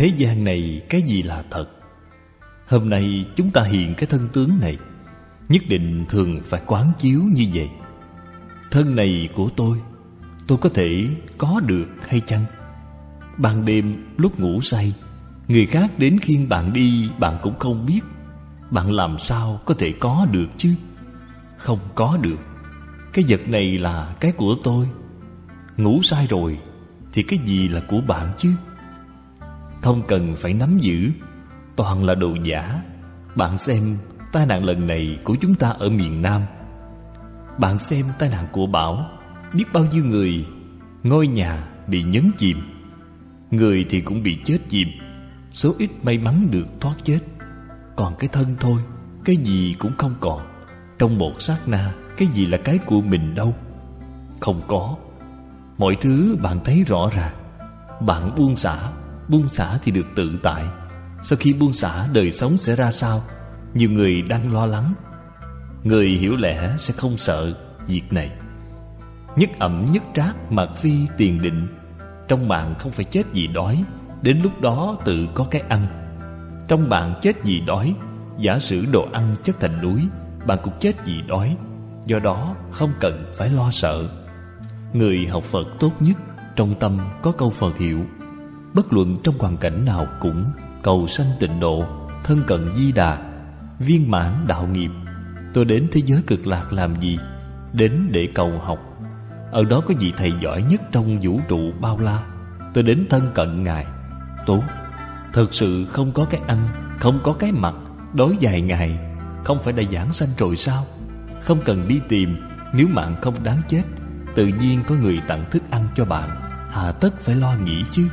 Thế gian này cái gì là thật? Hôm nay chúng ta hiện cái thân tướng này, Nhất định thường phải quán chiếu như vậy. Thân này của tôi Tôi có thể có được hay chăng? Ban đêm lúc ngủ say, Người khác đến khiêng bạn đi, Bạn cũng không biết. Bạn làm sao có thể có được chứ? Không có được. Cái vật này là cái của tôi. Ngủ sai rồi Thì cái gì là của bạn chứ? Không cần phải nắm giữ. Toàn là đồ giả. Bạn xem tai nạn lần này của chúng ta ở miền Nam. Bạn xem tai nạn của bão Biết bao nhiêu người, Ngôi nhà bị nhấn chìm. Người thì cũng bị chết chìm. Số ít may mắn được thoát chết. Còn cái thân thôi, Cái gì cũng không còn. Trong một sát na, Cái gì là cái của mình đâu? Không có. Mọi thứ bạn thấy rõ ràng. Bạn buông xả. Buông xả thì được tự tại. Sau khi buông xả, đời sống sẽ ra sao? Nhiều người đang lo lắng. Người hiểu lẽ sẽ không sợ việc này. Nhất ẩm, nhất trác mạc phi tiền định. Trong bạn không phải chết vì đói, Đến lúc đó tự có cái ăn. Trong bạn chết vì đói, Giả sử đồ ăn chất thành núi, Bạn cũng chết vì đói. Do đó, không cần phải lo sợ. Người học Phật tốt nhất, Trong tâm có câu Phật hiệu. Bất luận trong hoàn cảnh nào cũng Cầu sanh tịnh độ, Thân cận di đà, Viên mãn đạo nghiệp. Tôi đến thế giới cực lạc làm gì? Đến để cầu học. Ở đó có vị thầy giỏi nhất trong vũ trụ bao la. Tôi đến thân cận Ngài. Tốt. Thật sự không có cái ăn, Không có cái mặc Đói dài ngày, Không phải đã giảng sanh rồi sao? Không cần đi tìm, Nếu mạng không đáng chết, Tự nhiên có người tặng thức ăn cho bạn. Hà tất phải lo nghĩ chứ.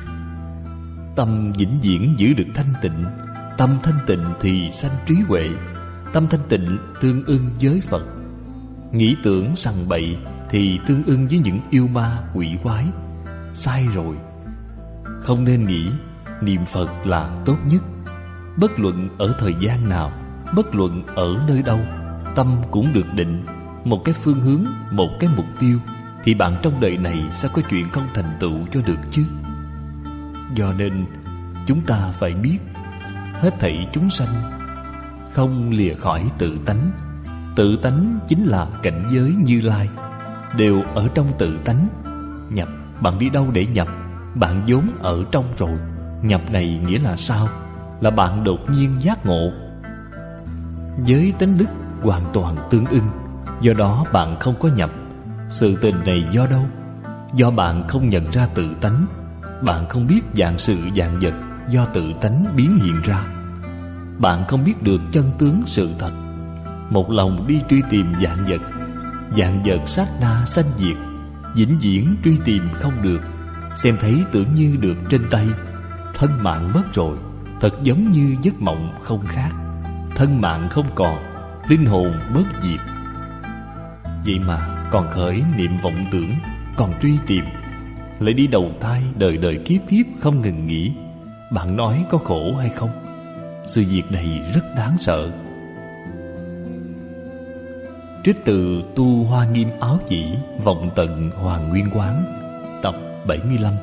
Tâm vĩnh viễn giữ được thanh tịnh Tâm thanh tịnh thì sanh trí huệ Tâm thanh tịnh tương ưng với Phật. Nghĩ tưởng sằng bậy Thì tương ưng với những yêu ma quỷ quái. Sai rồi. Không nên nghĩ Niệm Phật là tốt nhất. Bất luận ở thời gian nào Bất luận ở nơi đâu Tâm cũng được định Một cái phương hướng, một cái mục tiêu Thì bạn trong đời này Sao có chuyện không thành tựu cho được chứ? Do nên Chúng ta phải biết Hết thảy chúng sanh Không lìa khỏi tự tánh. Tự tánh chính là cảnh giới như lai Đều ở trong tự tánh. Nhập, bạn đi đâu để nhập? Bạn vốn ở trong rồi. Nhập này nghĩa là sao? Là bạn đột nhiên giác ngộ. Với tánh đức hoàn toàn tương ưng Do đó bạn không có nhập. Sự tình này do đâu? Do bạn không nhận ra tự tánh. Bạn không biết dạng sự dạng vật Do tự tánh biến hiện ra. Bạn không biết được chân tướng sự thật. Một lòng đi truy tìm dạng vật. Dạng vật sát na sanh diệt, Vĩnh viễn truy tìm không được. Xem thấy tưởng như được trên tay, Thân mạng mất rồi, Thật giống như giấc mộng không khác. Thân mạng không còn, Linh hồn mất diệt. Vậy mà còn khởi niệm vọng tưởng, Còn truy tìm. Lại đi đầu thai, đời đời kiếp kiếp không ngừng nghỉ. Bạn nói có khổ hay không? Sự việc này rất đáng sợ. Trích từ Tu Hoa Nghiêm Áo Chỉ, Vọng Tận Hoàng Nguyên Quán, Tập 75